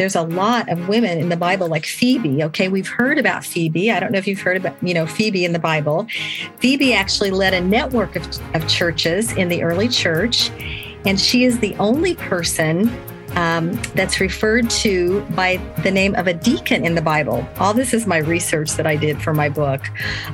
there's a lot of women in the Bible like Phoebe. Okay, we've heard about Phoebe. I don't know if you've heard about, you know, Phoebe in the Bible. Phoebe actually led a network of, of churches in the early church, and she is the only person um, that's referred to by the name of a deacon in the Bible. All this is my research that I did for my book.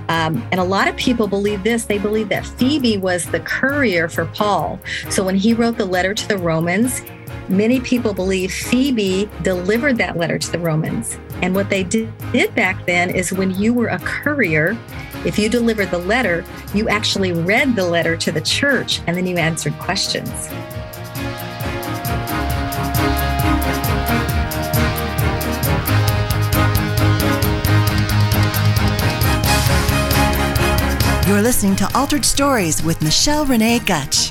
Um, and a lot of people believe this. They believe that Phoebe was the courier for Paul. So when he wrote the letter to the Romans, many people believe Phoebe delivered that letter to the Romans. And what they did, back then is when you were a courier, if you delivered the letter, you actually read the letter to the church and then you answered questions. You're listening to Altered Stories with Michelle Renee Gutch.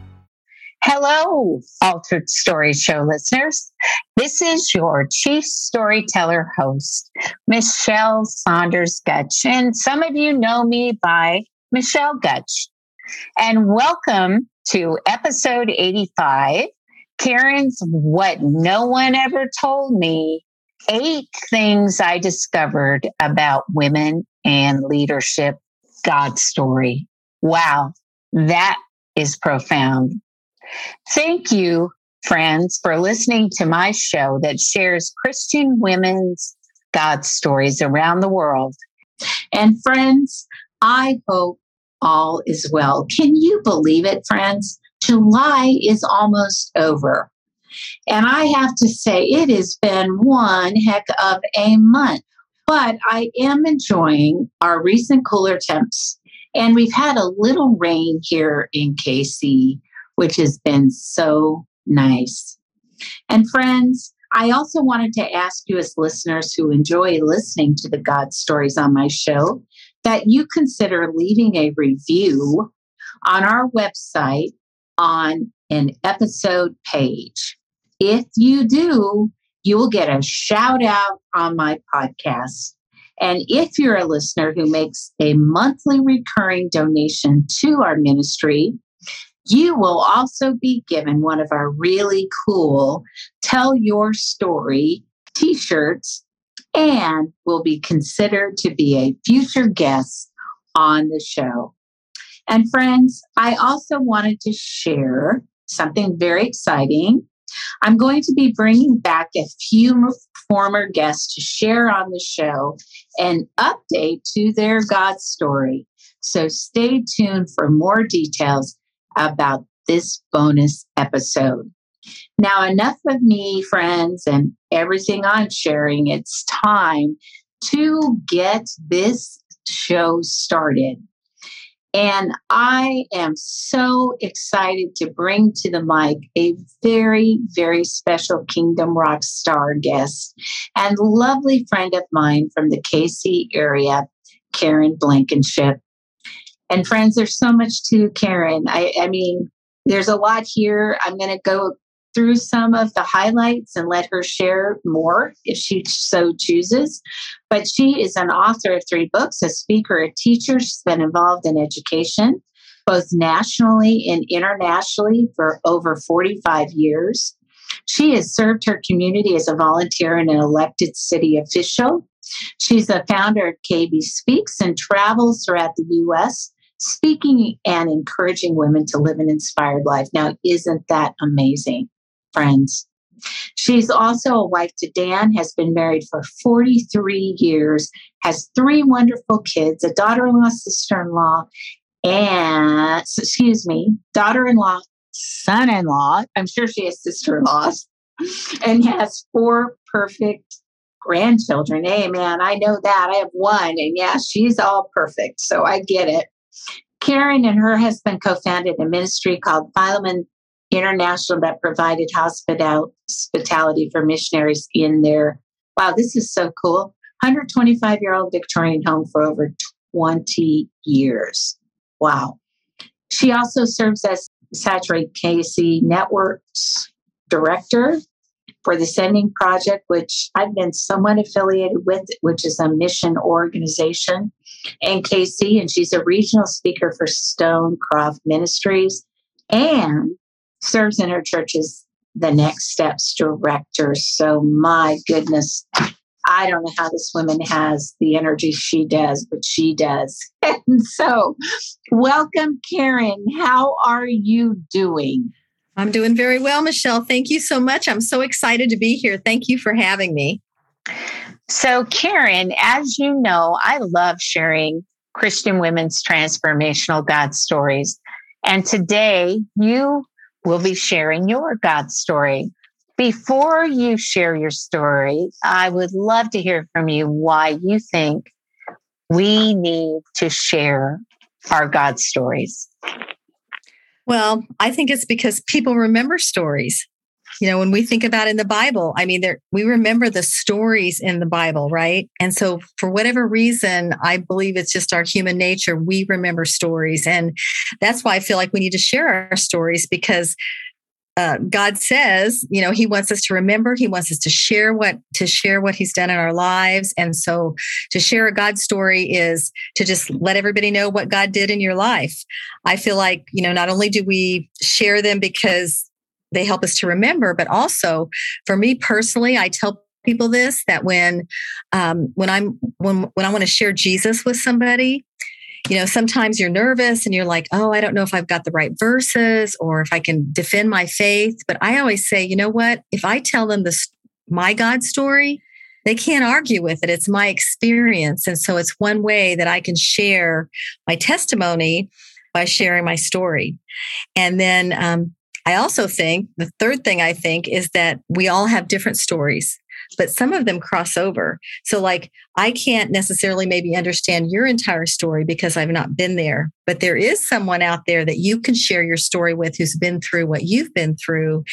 Hello, Altered Story Show listeners. This is your chief storyteller host, Michelle Saunders Gutch. And some of you know me by Michelle Gutch. And welcome to episode 85 Karen's What No One Ever Told Me Eight Things I Discovered About Women and Leadership God Story. Wow, that is profound. Thank you, friends, for listening to my show that shares Christian women's God stories around the world. And friends, I hope all is well. Can you believe it, friends? July is almost over. And I have to say, it has been one heck of a month. But I am enjoying our recent cooler temps. And we've had a little rain here in KC which has been so nice. And friends, I also wanted to ask you, as listeners who enjoy listening to the God stories on my show, that you consider leaving a review on our website on an episode page. If you do, you will get a shout out on my podcast. And if you're a listener who makes a monthly recurring donation to our ministry, you will also be given one of our really cool Tell Your Story t shirts and will be considered to be a future guest on the show. And friends, I also wanted to share something very exciting. I'm going to be bringing back a few former guests to share on the show and update to their God story. So stay tuned for more details about this bonus episode. Now, enough of me, friends, and everything I'm sharing. It's time to get this show started. And I am so excited to bring to the mic a very, very special Kingdom Rock star guest and lovely friend of mine from the KC area, Karen Blankenship. And friends, there's so much to Karen. I, I mean, there's a lot here. I'm going to go through some of the highlights and let her share more if she so chooses. But she is an author of three books, a speaker, a teacher. She's been involved in education, both nationally and internationally, for over 45 years. She has served her community as a volunteer and an elected city official. She's the founder of KB Speaks and travels throughout the U.S speaking and encouraging women to live an inspired life. Now, isn't that amazing, friends? She's also a wife to Dan, has been married for 43 years, has three wonderful kids, a daughter in law, sister in law, and, excuse me, daughter in law, son in law. I'm sure she has sister in laws, and has four perfect grandchildren. Hey, man, I know that. I have one, and yeah, she's all perfect. So I get it. Karen and her husband co founded a ministry called Philemon International that provided hospitality for missionaries in their, wow, this is so cool, 125 year old Victorian home for over 20 years. Wow. She also serves as Saturate KC Networks director for the Sending Project, which I've been somewhat affiliated with, which is a mission organization in KC. And she's a regional speaker for Stonecroft Ministries and serves in her church as the Next Steps director. So, my goodness, I don't know how this woman has the energy she does, but she does. and so, welcome, Karen. How are you doing? I'm doing very well, Michelle. Thank you so much. I'm so excited to be here. Thank you for having me. So, Karen, as you know, I love sharing Christian women's transformational God stories. And today you will be sharing your God story. Before you share your story, I would love to hear from you why you think we need to share our God stories. Well, I think it's because people remember stories. You know, when we think about in the Bible, I mean, there we remember the stories in the Bible, right? And so, for whatever reason, I believe it's just our human nature. We remember stories, and that's why I feel like we need to share our stories because uh, God says, you know, He wants us to remember. He wants us to share what to share what He's done in our lives, and so to share a God story is to just let everybody know what God did in your life. I feel like you know, not only do we share them because they help us to remember, but also for me personally, I tell people this that when um, when I'm when when I want to share Jesus with somebody, you know, sometimes you're nervous and you're like, oh, I don't know if I've got the right verses or if I can defend my faith. But I always say, you know what? If I tell them this, my God story, they can't argue with it. It's my experience. And so it's one way that I can share my testimony by sharing my story. And then um, I also think the third thing I think is that we all have different stories but some of them cross over. So, like, I can't necessarily maybe understand your entire story because I've not been there, but there is someone out there that you can share your story with who's been through what you've been through.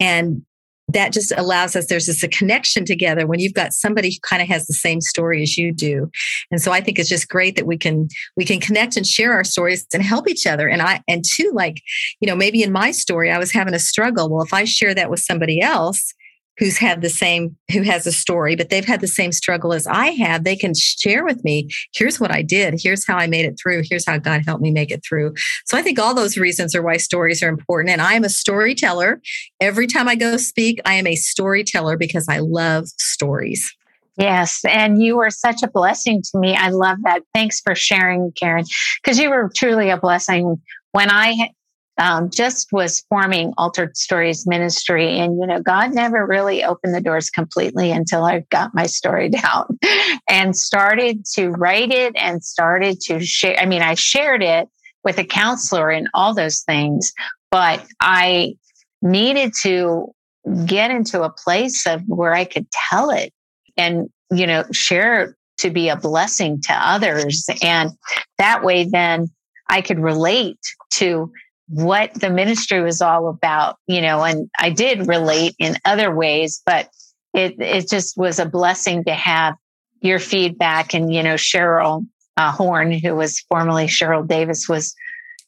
And that just allows us there's just a connection together when you've got somebody who kind of has the same story as you do and so i think it's just great that we can we can connect and share our stories and help each other and i and two like you know maybe in my story i was having a struggle well if i share that with somebody else who's had the same who has a story but they've had the same struggle as i have they can share with me here's what i did here's how i made it through here's how god helped me make it through so i think all those reasons are why stories are important and i am a storyteller every time i go speak i am a storyteller because i love stories Yes, and you were such a blessing to me. I love that. Thanks for sharing, Karen, because you were truly a blessing. When I um, just was forming Altered Stories Ministry. And, you know, God never really opened the doors completely until I got my story down and started to write it and started to share. I mean, I shared it with a counselor and all those things, but I needed to get into a place of where I could tell it and, you know, share to be a blessing to others. And that way, then I could relate to what the ministry was all about, you know, and I did relate in other ways, but it, it just was a blessing to have your feedback. And, you know, Cheryl uh, Horn, who was formerly Cheryl Davis, was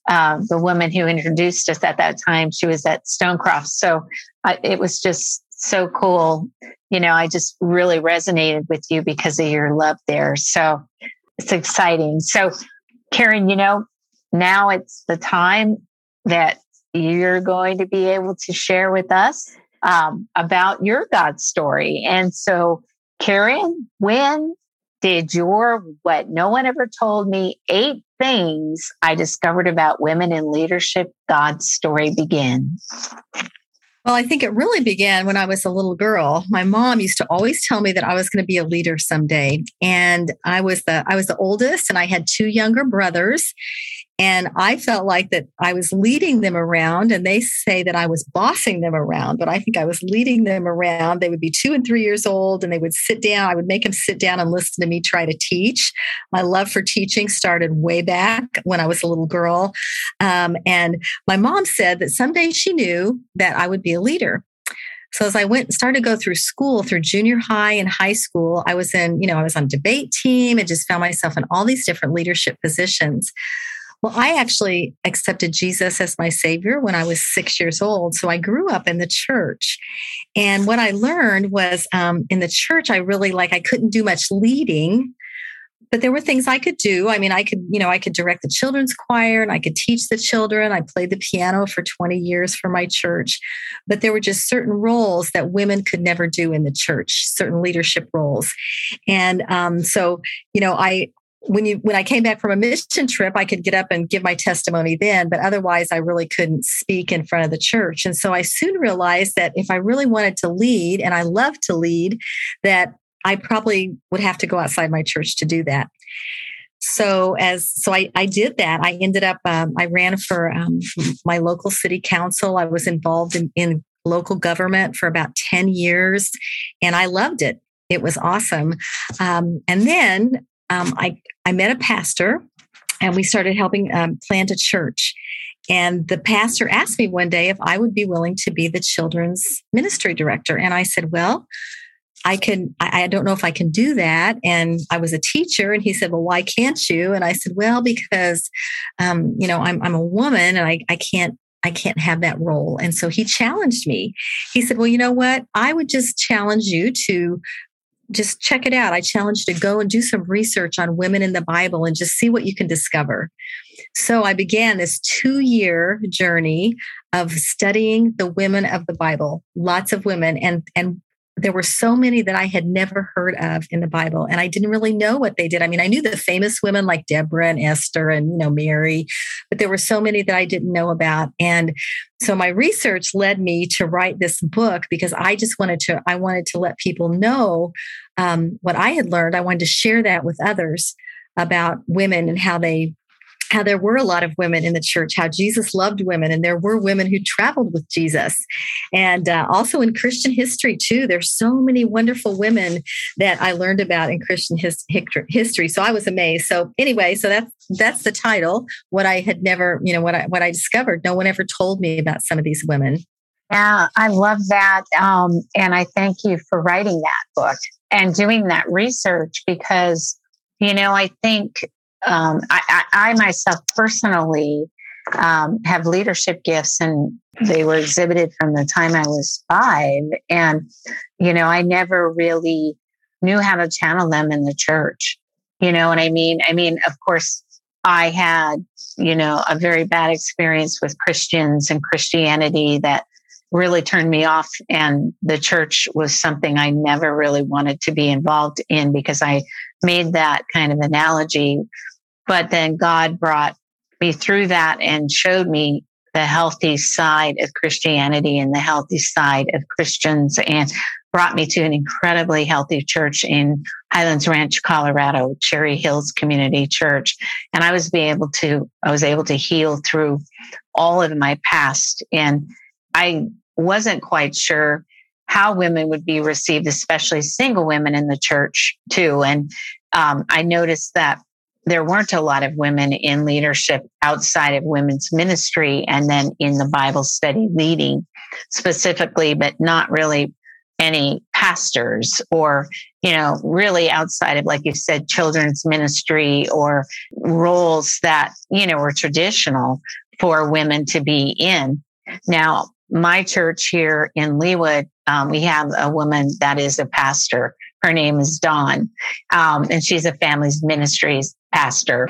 uh, the woman who introduced us at that time. She was at Stonecroft. So uh, it was just so cool. You know, I just really resonated with you because of your love there. So it's exciting. So, Karen, you know, now it's the time that you're going to be able to share with us um, about your God story. And so, Karen, when did your what no one ever told me eight things I discovered about women in leadership God story begin? Well, I think it really began when I was a little girl. My mom used to always tell me that I was going to be a leader someday. And I was the I was the oldest and I had two younger brothers. And I felt like that I was leading them around, and they say that I was bossing them around, but I think I was leading them around. They would be two and three years old, and they would sit down. I would make them sit down and listen to me try to teach. My love for teaching started way back when I was a little girl. Um, and my mom said that someday she knew that I would be a leader. So as I went started to go through school, through junior high and high school, I was in, you know, I was on debate team and just found myself in all these different leadership positions. Well, I actually accepted Jesus as my savior when I was six years old. So I grew up in the church. And what I learned was um, in the church, I really like, I couldn't do much leading but there were things I could do. I mean, I could, you know, I could direct the children's choir and I could teach the children. I played the piano for 20 years for my church. But there were just certain roles that women could never do in the church, certain leadership roles. And um, so, you know, I, when you when I came back from a mission trip, I could get up and give my testimony then, but otherwise I really couldn't speak in front of the church. And so I soon realized that if I really wanted to lead, and I love to lead, that I probably would have to go outside my church to do that. So as so I, I did that. I ended up um, I ran for um, my local city council. I was involved in, in local government for about 10 years and I loved it. It was awesome. Um, and then um, I, I met a pastor and we started helping um, plant a church. And the pastor asked me one day if I would be willing to be the children's ministry director. And I said, Well, I can, I, I, don't know if I can do that. And I was a teacher and he said, well, why can't you? And I said, well, because, um, you know, I'm, I'm a woman and I, I can't, I can't have that role. And so he challenged me. He said, well, you know what? I would just challenge you to just check it out. I challenge you to go and do some research on women in the Bible and just see what you can discover. So I began this two year journey of studying the women of the Bible, lots of women. And, and there were so many that I had never heard of in the Bible, and I didn't really know what they did. I mean, I knew the famous women like Deborah and Esther and you know Mary, but there were so many that I didn't know about. And so my research led me to write this book because I just wanted to I wanted to let people know um, what I had learned. I wanted to share that with others about women and how they how there were a lot of women in the church, how Jesus loved women, and there were women who traveled with Jesus. And uh, also in Christian history, too, there's so many wonderful women that I learned about in Christian his- history. So I was amazed. So anyway, so that's that's the title. What I had never, you know, what I what I discovered. No one ever told me about some of these women. Yeah, I love that, um, and I thank you for writing that book and doing that research because you know I think um, I, I, I, myself personally um, have leadership gifts and they were exhibited from the time I was five. And, you know, I never really knew how to channel them in the church. You know what I mean? I mean, of course, I had, you know, a very bad experience with Christians and Christianity that really turned me off. And the church was something I never really wanted to be involved in because I made that kind of analogy but then God brought me through that and showed me the healthy side of Christianity and the healthy side of Christians and brought me to an incredibly healthy church in Highlands Ranch, Colorado, Cherry Hills Community Church. And I was being able to, I was able to heal through all of my past. And I wasn't quite sure how women would be received, especially single women in the church too. And um, I noticed that there weren't a lot of women in leadership outside of women's ministry and then in the Bible study leading specifically, but not really any pastors or, you know, really outside of, like you said, children's ministry or roles that, you know, were traditional for women to be in. Now, my church here in Leawood, um, we have a woman that is a pastor. Her name is Dawn, um, and she's a family's ministries pastor.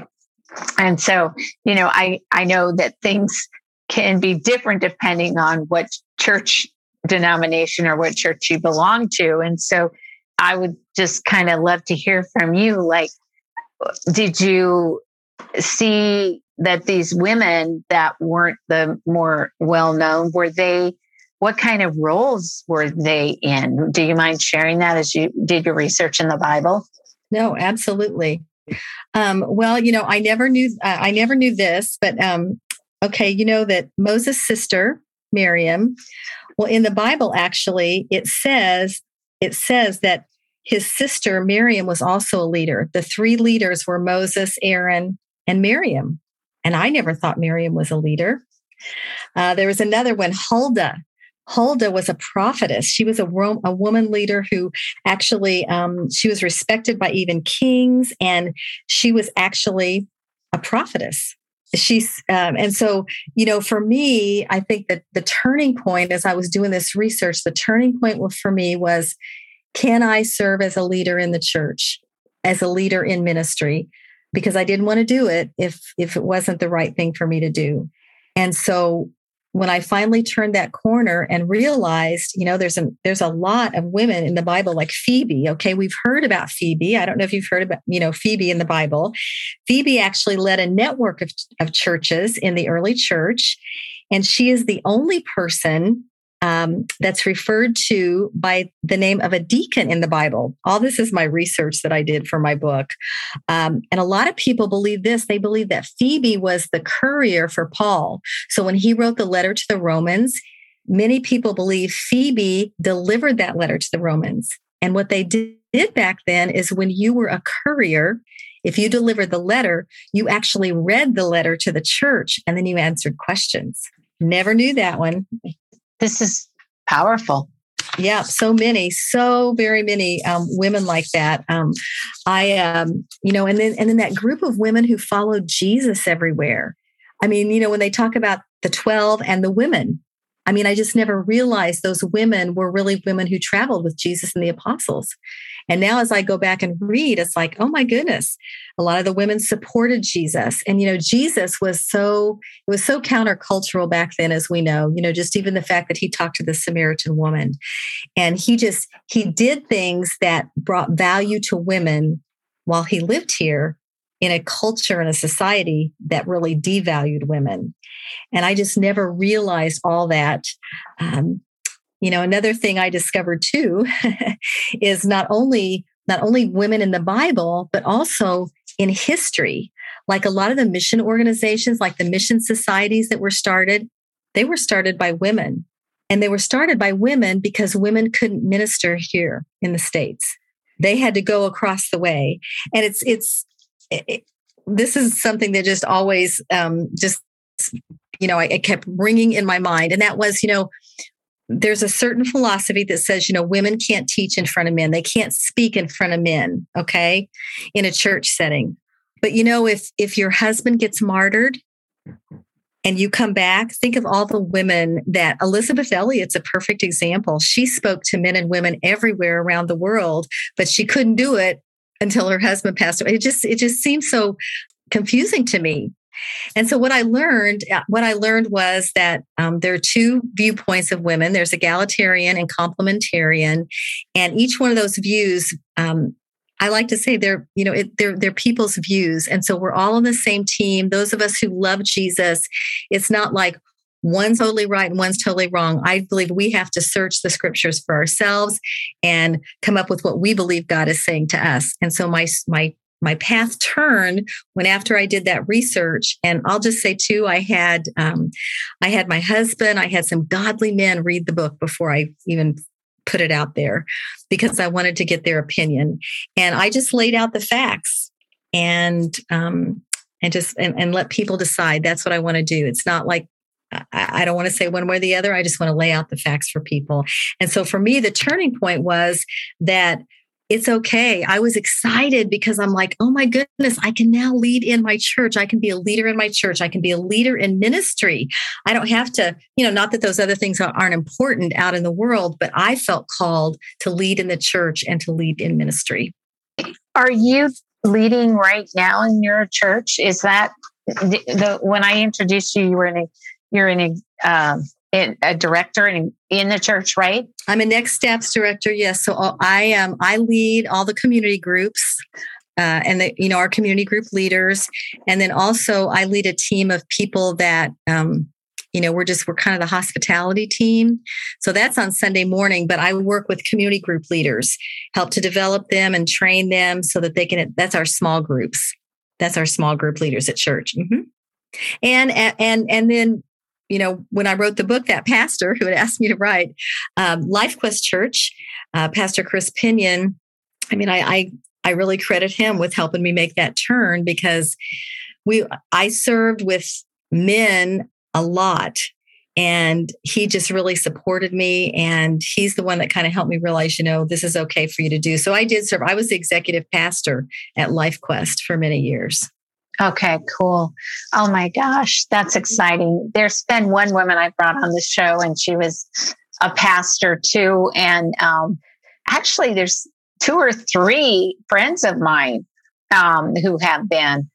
And so, you know, I, I know that things can be different depending on what church denomination or what church you belong to. And so I would just kind of love to hear from you. Like, did you see that these women that weren't the more well known, were they, what kind of roles were they in? Do you mind sharing that as you did your research in the Bible? No, absolutely. Um, well, you know, I never knew uh, I never knew this, but um, okay, you know that Moses' sister Miriam. Well, in the Bible, actually, it says it says that his sister Miriam was also a leader. The three leaders were Moses, Aaron, and Miriam. And I never thought Miriam was a leader. Uh, there was another one, Huldah. Huldah was a prophetess. She was a, a woman leader who actually um, she was respected by even kings, and she was actually a prophetess. She's um, and so you know, for me, I think that the turning point as I was doing this research, the turning point for me was, can I serve as a leader in the church, as a leader in ministry? Because I didn't want to do it if if it wasn't the right thing for me to do. And so when I finally turned that corner and realized, you know, there's a there's a lot of women in the Bible like Phoebe. Okay, we've heard about Phoebe. I don't know if you've heard about, you know, Phoebe in the Bible. Phoebe actually led a network of, of churches in the early church. And she is the only person um, that's referred to by the name of a deacon in the Bible. All this is my research that I did for my book. Um, and a lot of people believe this. They believe that Phoebe was the courier for Paul. So when he wrote the letter to the Romans, many people believe Phoebe delivered that letter to the Romans. And what they did back then is when you were a courier, if you delivered the letter, you actually read the letter to the church and then you answered questions. Never knew that one. This is powerful. Yeah, so many, so very many um, women like that. Um, I, um, you know, and then and then that group of women who followed Jesus everywhere. I mean, you know, when they talk about the twelve and the women, I mean, I just never realized those women were really women who traveled with Jesus and the apostles. And now, as I go back and read, it's like, oh my goodness, a lot of the women supported Jesus. And, you know, Jesus was so, it was so countercultural back then, as we know, you know, just even the fact that he talked to the Samaritan woman. And he just, he did things that brought value to women while he lived here in a culture and a society that really devalued women. And I just never realized all that. Um, you know, another thing I discovered too is not only not only women in the Bible, but also in history. Like a lot of the mission organizations, like the mission societies that were started, they were started by women. And they were started by women because women couldn't minister here in the States. They had to go across the way. And it's, it's, it, this is something that just always um, just you know I, I kept ringing in my mind and that was you know there's a certain philosophy that says you know women can't teach in front of men they can't speak in front of men okay in a church setting but you know if if your husband gets martyred and you come back think of all the women that Elisabeth Elliot's a perfect example she spoke to men and women everywhere around the world but she couldn't do it until her husband passed away. It just it just seems so confusing to me. And so what I learned, uh, what I learned was that um, there are two viewpoints of women. There's egalitarian and complementarian, and each one of those views, um, I like to say they're you know it, they're they're people's views, and so we're all on the same team. Those of us who love Jesus, it's not like one's totally right and one's totally wrong. I believe we have to search the scriptures for ourselves and come up with what we believe God is saying to us. And so my my my path turned when after I did that research, and I'll just say too, I had um, I had my husband, I had some godly men read the book before I even put it out there because I wanted to get their opinion, and I just laid out the facts and um, and just and, and let people decide. That's what I want to do. It's not like I, don't want to say one way or the other. I just want to lay out the facts for people. And so for me, the turning point was that it's okay. I was excited because I'm like, oh my goodness, I can now lead in my church. I can be a leader in my church. I can be a leader in ministry. I don't have to, you know, not that those other things aren't important out in the world, but I felt called to lead in the church and to lead in ministry. Are you leading right now in your church? Is that the, the when I introduced you, you were in a you're in a, um, in a director in, in the church, right? I'm a Next Steps director. Yes. So I am. Um, I lead all the community groups. Uh, and the, you know our community group leaders, and then also I lead a team of people that um, you know we're just we're kind of the hospitality team so that's on sunday morning but i work with community group leaders help to develop them and train them so that they can that's our small groups That's our small group leaders at church. Mm-hmm. And and and then you know when I wrote the book, that pastor who had asked me to write um, Life Quest Church, uh, Pastor Chris Pinion. I mean, I, I I really credit him with helping me make that turn because we I served with men a lot and he just really supported me and he's the one that kind of helped me realize you know this is okay for you to do so i did serve i was the executive pastor at life quest for many years okay cool oh my gosh that's exciting there's been one woman i brought on the show and she was a pastor too and um, actually there's two or three friends of mine um, who have been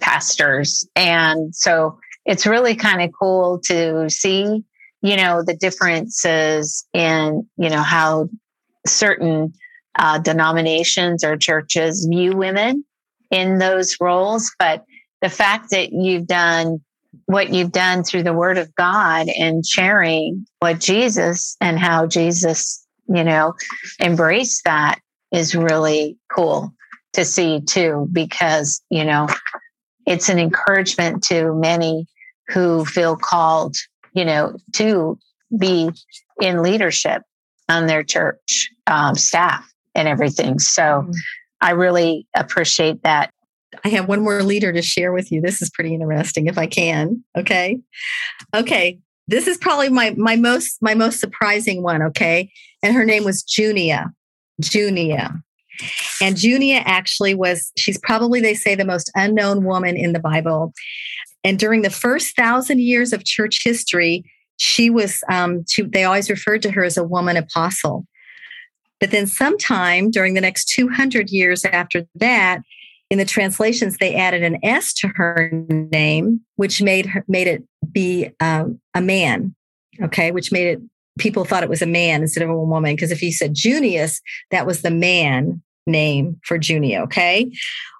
pastors and so it's really kind of cool to see, you know, the differences in, you know, how certain uh, denominations or churches view women in those roles. But the fact that you've done what you've done through the word of God and sharing what Jesus and how Jesus, you know, embraced that is really cool to see too, because, you know, it's an encouragement to many who feel called, you know, to be in leadership on their church um, staff and everything. So mm-hmm. I really appreciate that. I have one more leader to share with you. This is pretty interesting if I can. Okay. Okay. This is probably my my most my most surprising one, okay? And her name was Junia. Junia. And Junia actually was, she's probably, they say, the most unknown woman in the Bible. And during the first thousand years of church history, she was, um, she, they always referred to her as a woman apostle. But then, sometime during the next 200 years after that, in the translations, they added an S to her name, which made her made it be um, a man. Okay, which made it people thought it was a man instead of a woman. Because if you said Junius, that was the man name for Junia. Okay.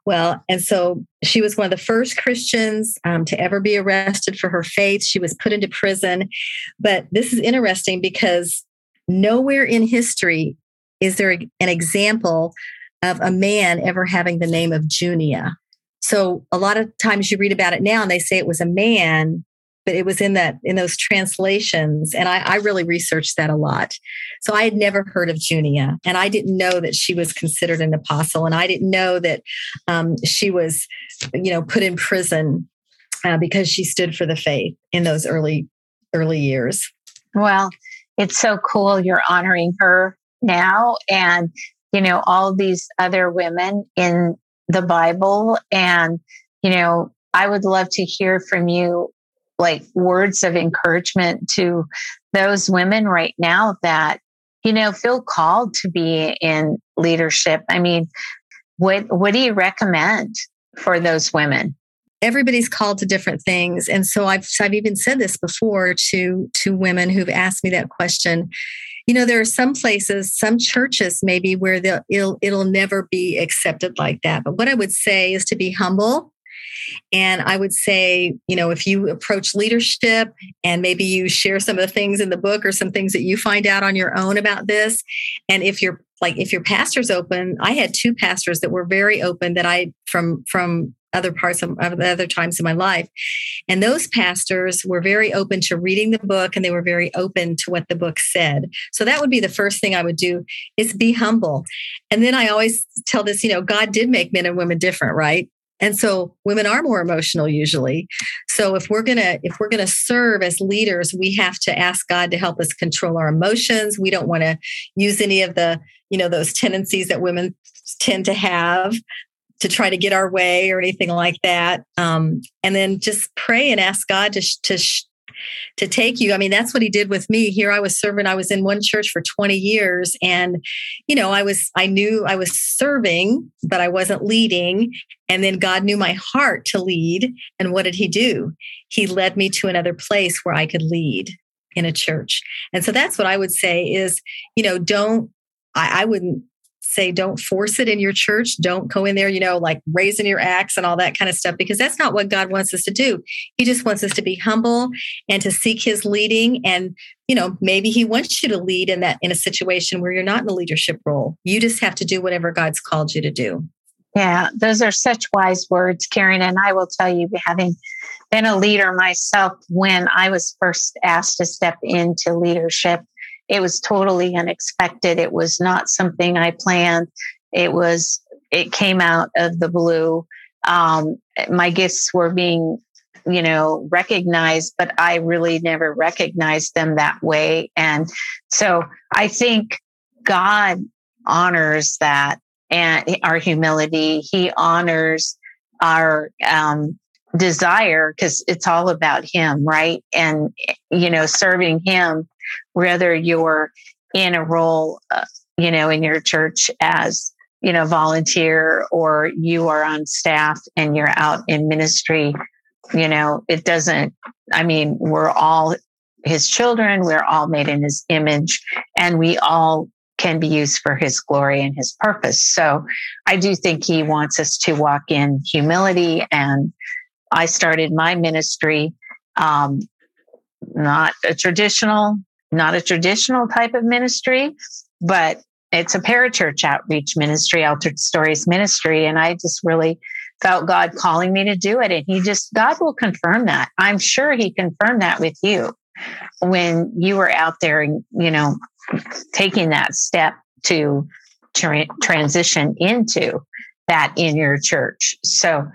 Well, and so she was one of the first Christians um, to ever be arrested for her faith. She was put into prison. But this is interesting because nowhere in history is there an example of a man ever having the name of Junia. So a lot of times you read about it now and they say it was a man, but it was in that in those translations and I, I, really researched that a lot so i had never heard of junia and i didn't know that she was considered an apostle and i didn't know that um, she was you know put in prison uh, because she stood for the faith in those early early years well it's so cool you're honoring her now and you know all these other women in the bible. And you know I would love to hear from you like words of encouragement to those women right now that you know feel called to be in leadership. I mean what what do you recommend for those women? Everybody's called to different things. And so i've i've even said this before to to women who've asked me that question you know there are some places some churches maybe where they'll it'll, it'll never be accepted like that. But what i would say is to be humble. And I would say, you know, if you approach leadership and maybe you share some of the things in the book or some things that you find out on your own about this, and if you're like if your pastor's open, I had two pastors that were very open that I from from other parts of, of other times in my life. And those pastors were very open to reading the book and they were very open to what the book said. So that would be the first thing I would do is be humble. And then I always tell this, you know, God did make men and women different, right? And so women are more emotional usually. So if we're going to if we're going to serve as leaders, we have to ask God to help us control our emotions. We don't want to use any of the, you know, those tendencies that women tend to have to try to get our way or anything like that. Um, and then just pray and ask God to, to to take you. I mean, that's what he did with me. Here I was serving, I was in one church for 20 years and you know, I was I knew I was serving, but I wasn't leading. And then God knew my heart to lead. And what did he do? He led me to another place where I could lead in a church. And so that's what I would say is, you know, don't I, I wouldn't say don't force it in your church. Don't go in there, you know, like raising your axe and all that kind of stuff, because that's not what God wants us to do. He just wants us to be humble and to seek his leading. And, you know, maybe he wants you to lead in that in a situation where you're not in a leadership role. You just have to do whatever God's called you to do. Yeah, those are such wise words, Karen. And I will tell you, having been a leader myself, when I was first asked to step into leadership, it was totally unexpected. It was not something I planned. It was, it came out of the blue. Um, my gifts were being, you know, recognized, but I really never recognized them that way. And so I think God honors that and our humility. He honors our um, desire because it's all about Him, right? And, you know, serving Him, whether you're in a role, uh, you know, in your church as, you know, volunteer or you are on staff and you're out in ministry, you know, it doesn't, I mean, we're all his children, we're all made in his image, and we all can be used for his glory and his purpose. So I do think he wants us to walk in humility. And I started my ministry, um, not a traditional, not a traditional type of ministry, but it's a parachurch outreach ministry, altered stories ministry. And I just really felt God calling me to do it. And he just, God will confirm that. I'm sure he confirmed that with you when you were out there, you know, taking that step to tra- transition into that in your church. So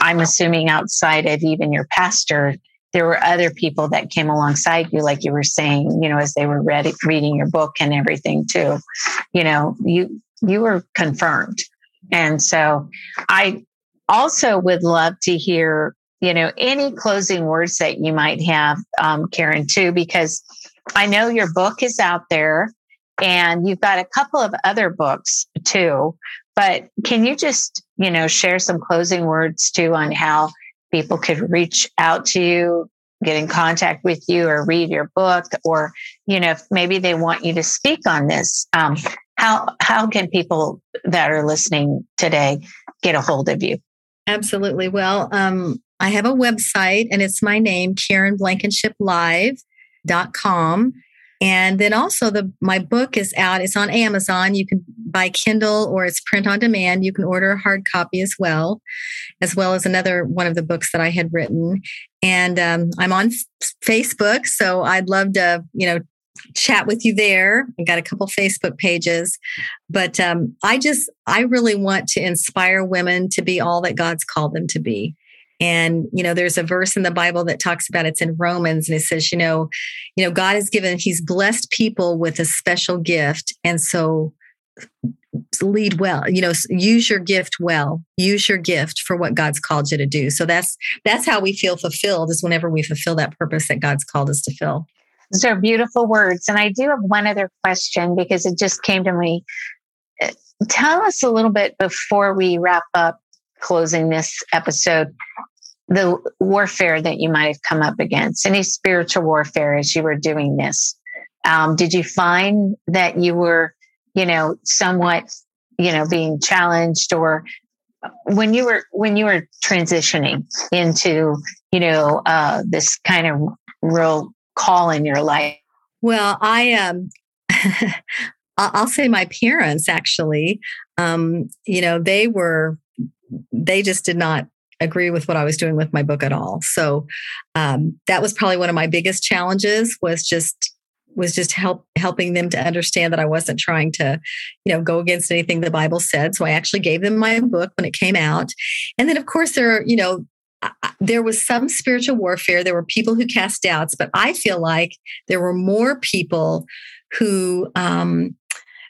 I'm assuming outside of even your pastor, there were other people that came alongside you, like you were saying, you know, as they were read, reading your book and everything too. You know, you you were confirmed, and so I also would love to hear, you know, any closing words that you might have, um, Karen, too, because I know your book is out there and you've got a couple of other books too. But can you just, you know, share some closing words too on how people could reach out to you, get in contact with you, or read your book, or you know, if maybe they want you to speak on this? Um, how how can people that are listening today get a hold of you? Absolutely. Well, um, I have a website, and it's my name, Karen Blankenship Live dot com. And then also the my book is out. It's on Amazon. You can buy Kindle or it's print on demand. You can order a hard copy as well, as well as another one of the books that I had written. And um, I'm on Facebook, so I'd love to, you know, chat with you there. I got a couple Facebook pages, but um, I just I really want to inspire women to be all that God's called them to be. And, you know, there's a verse in the Bible that talks about it's in Romans and it says, you know, you know, God has given, he's blessed people with a special gift. And so lead well, you know, use your gift well, use your gift for what God's called you to do. So that's, that's how we feel fulfilled is whenever we fulfill that purpose that God's called us to fill. Those are beautiful words. And I do have one other question because it just came to me. Uh, tell us a little bit before we wrap up closing this episode the warfare that you might have come up against, any spiritual warfare as you were doing this. Um, did you find that you were, you know, somewhat, you know, being challenged or when you were when you were transitioning into, you know, uh, this kind of real call in your life? Well, I um I'll say my parents actually, um, you know, they were they just did not agree with what I was doing with my book at all. So um, that was probably one of my biggest challenges was just was just help helping them to understand that I wasn't trying to, you know, go against anything the Bible said. So I actually gave them my book when it came out, and then of course there, are, you know, there was some spiritual warfare. There were people who cast doubts, but I feel like there were more people who um,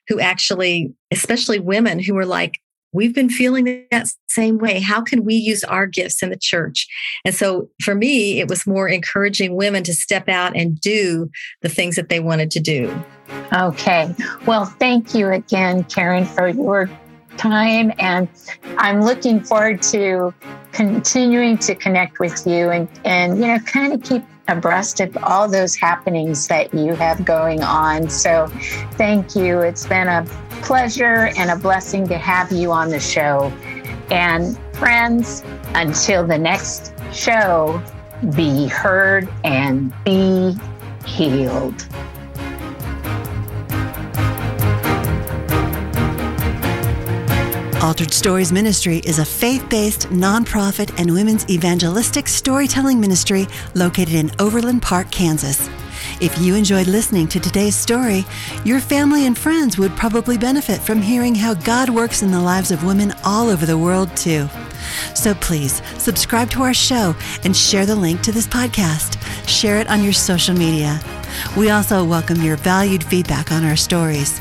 who actually, especially women, who were like, we've been feeling that same way. How can we use our gifts in the church? And so for me, it was more encouraging women to step out and do the things that they wanted to do. Okay. Well, thank you again, Karen, for your time. And I'm looking forward to continuing to connect with you and, and you know, kind of keep abreast of all those happenings that you have going on. So thank you. It's been a pleasure and a blessing to have you on the show. And friends, until the next show, be heard and be healed. Altered Stories Ministry is a faith based, nonprofit, and women's evangelistic storytelling ministry located in Overland Park, Kansas. If you enjoyed listening to today's story, your family and friends would probably benefit from hearing how God works in the lives of women all over the world, too. So please subscribe to our show and share the link to this podcast. Share it on your social media. We also welcome your valued feedback on our stories.